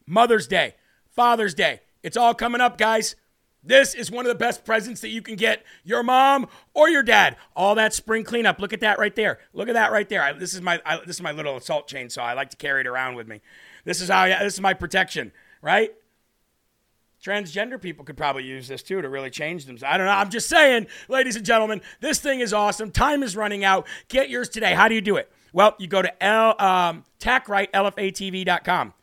Mother's Day, Father's Day. It's all coming up, guys. This is one of the best presents that you can get your mom or your dad. All that spring cleanup. Look at that right there. Look at that right there. I, this is my I, this is my little assault chainsaw. I like to carry it around with me. This is how I, this is my protection, right? Transgender people could probably use this too to really change them. I don't know. I'm just saying, ladies and gentlemen, this thing is awesome. Time is running out. Get yours today. How do you do it? Well, you go to L, um, tackrighlfatv.com.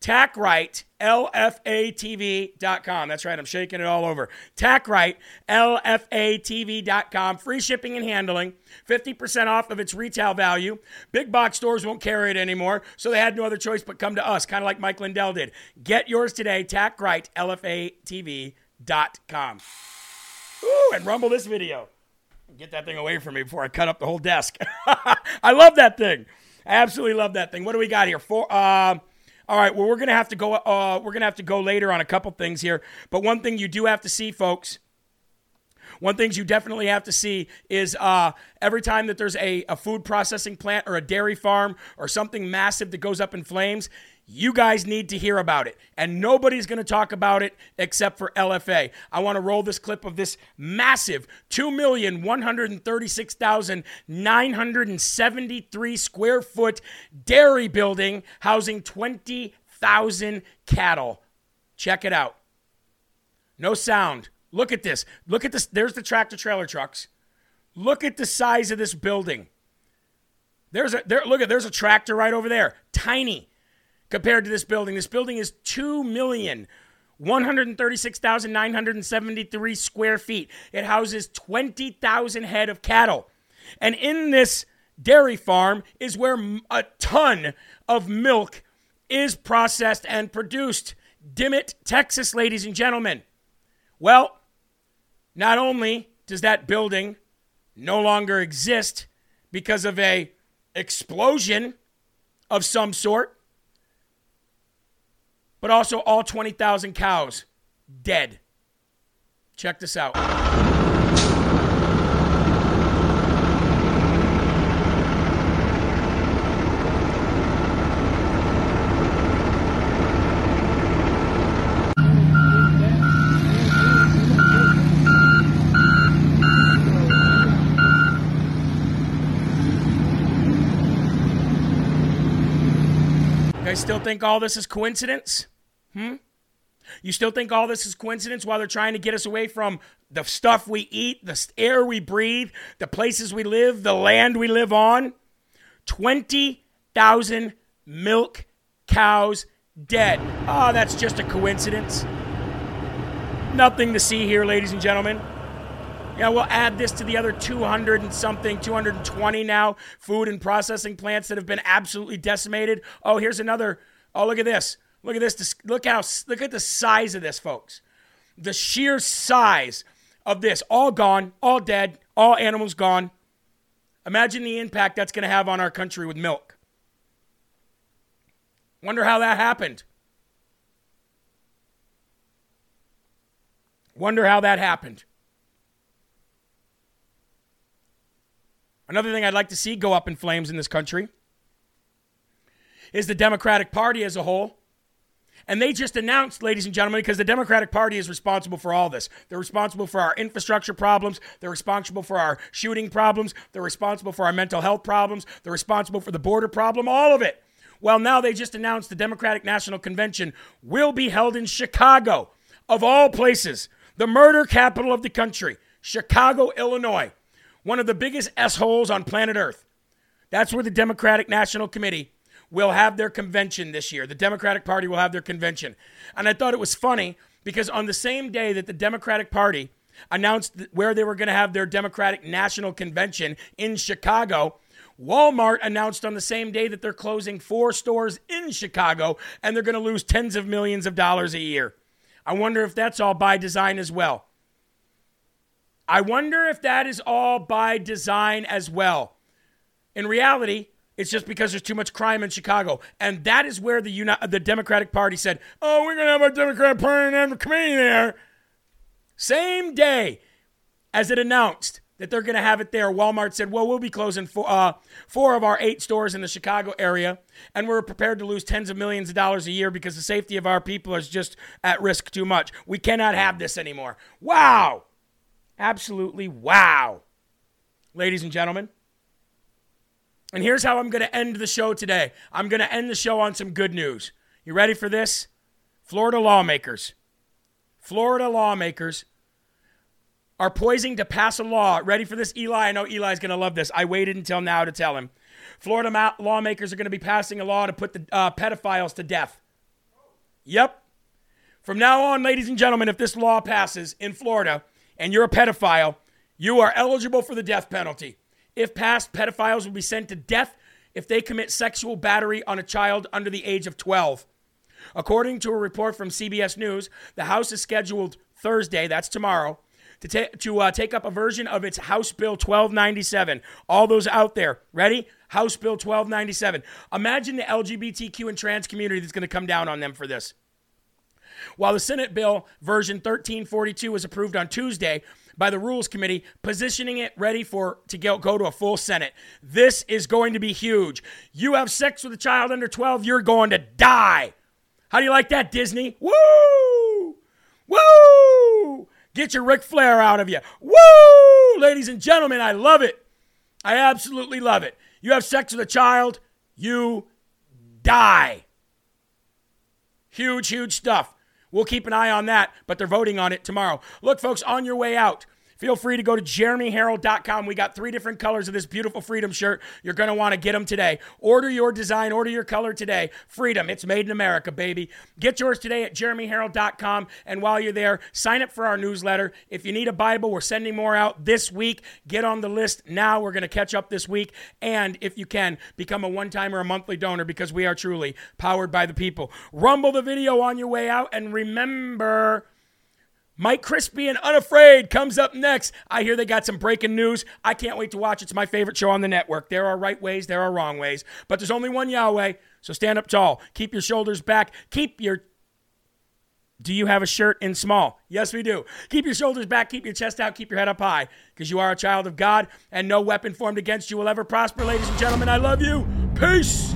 Tackright, LFATV.com. That's right, I'm shaking it all over. Tackright, LFATV.com. Free shipping and handling, 50% off of its retail value. Big box stores won't carry it anymore, so they had no other choice but come to us, kind of like Mike Lindell did. Get yours today, Tackright, LFATV.com. Ooh, and rumble this video. Get that thing away from me before I cut up the whole desk. I love that thing. I absolutely love that thing. What do we got here? Four. Uh, all right. Well, we're gonna have to go. Uh, we're gonna have to go later on a couple things here. But one thing you do have to see, folks. One things you definitely have to see is uh, every time that there's a, a food processing plant or a dairy farm or something massive that goes up in flames, you guys need to hear about it. And nobody's going to talk about it except for LFA. I want to roll this clip of this massive 2,136,973 square foot dairy building housing 20,000 cattle. Check it out. No sound. Look at this. Look at this. There's the tractor trailer trucks. Look at the size of this building. There's a there. Look at there's a tractor right over there. Tiny compared to this building. This building is two million. 136,973 square feet. It houses 20,000 head of cattle. And in this dairy farm is where a ton of milk is processed and produced. Dimmitt, Texas, ladies and gentlemen. Well, not only does that building no longer exist because of a explosion of some sort, but also all 20,000 cows dead. Check this out. Guys still think all this is coincidence? Hmm? You still think all this is coincidence while they're trying to get us away from the stuff we eat, the air we breathe, the places we live, the land we live on? 20,000 milk cows dead. Oh, that's just a coincidence. Nothing to see here, ladies and gentlemen. Yeah, we'll add this to the other 200 and something, 220 now food and processing plants that have been absolutely decimated. Oh, here's another. Oh, look at this. Look at this. Look how look at the size of this, folks. The sheer size of this. All gone, all dead, all animals gone. Imagine the impact that's going to have on our country with milk. Wonder how that happened. Wonder how that happened. Another thing I'd like to see go up in flames in this country is the Democratic Party as a whole. And they just announced, ladies and gentlemen, because the Democratic Party is responsible for all this. They're responsible for our infrastructure problems. They're responsible for our shooting problems. They're responsible for our mental health problems. They're responsible for the border problem, all of it. Well, now they just announced the Democratic National Convention will be held in Chicago, of all places, the murder capital of the country, Chicago, Illinois one of the biggest S-holes on planet Earth. That's where the Democratic National Committee will have their convention this year. The Democratic Party will have their convention. And I thought it was funny because on the same day that the Democratic Party announced where they were going to have their Democratic National Convention in Chicago. Walmart announced on the same day that they're closing four stores in Chicago and they're going to lose tens of millions of dollars a year. I wonder if that's all by design as well. I wonder if that is all by design as well. In reality, it's just because there's too much crime in Chicago. And that is where the Uni- the Democratic Party said, oh, we're going to have a Democratic Party and have a committee there. Same day as it announced that they're going to have it there, Walmart said, well, we'll be closing four, uh, four of our eight stores in the Chicago area, and we're prepared to lose tens of millions of dollars a year because the safety of our people is just at risk too much. We cannot have this anymore. Wow. Absolutely wow. Ladies and gentlemen, and here's how I'm going to end the show today. I'm going to end the show on some good news. You ready for this? Florida lawmakers. Florida lawmakers are poising to pass a law. Ready for this, Eli? I know Eli's going to love this. I waited until now to tell him. Florida ma- lawmakers are going to be passing a law to put the uh, pedophiles to death. Yep. From now on, ladies and gentlemen, if this law passes in Florida and you're a pedophile, you are eligible for the death penalty. If passed, pedophiles will be sent to death if they commit sexual battery on a child under the age of 12. According to a report from CBS News, the House is scheduled Thursday, that's tomorrow, to, ta- to uh, take up a version of its House Bill 1297. All those out there, ready? House Bill 1297. Imagine the LGBTQ and trans community that's going to come down on them for this. While the Senate bill version 1342 was approved on Tuesday by the Rules Committee, positioning it ready for to go, go to a full Senate. This is going to be huge. You have sex with a child under 12, you're going to die. How do you like that, Disney? Woo! Woo! Get your Ric Flair out of you. Woo! Ladies and gentlemen, I love it. I absolutely love it. You have sex with a child, you die. Huge, huge stuff. We'll keep an eye on that, but they're voting on it tomorrow. Look, folks, on your way out, feel free to go to jeremyherrell.com. We got three different colors of this beautiful freedom shirt. You're going to want to get them today. Order your design, order your color today. Freedom, it's made in America, baby. Get yours today at jeremyherrell.com. And while you're there, sign up for our newsletter. If you need a Bible, we're sending more out this week. Get on the list now. We're going to catch up this week. And if you can, become a one time or a monthly donor because we are truly powered by the people. Rumble the video on your way out. And remember, Mike Crispi and Unafraid comes up next. I hear they got some breaking news. I can't wait to watch. It's my favorite show on the network. There are right ways, there are wrong ways, but there's only one Yahweh. So stand up tall. Keep your shoulders back. Keep your. Do you have a shirt in small? Yes, we do. Keep your shoulders back. Keep your chest out. Keep your head up high because you are a child of God and no weapon formed against you will ever prosper. Ladies and gentlemen, I love you. Peace.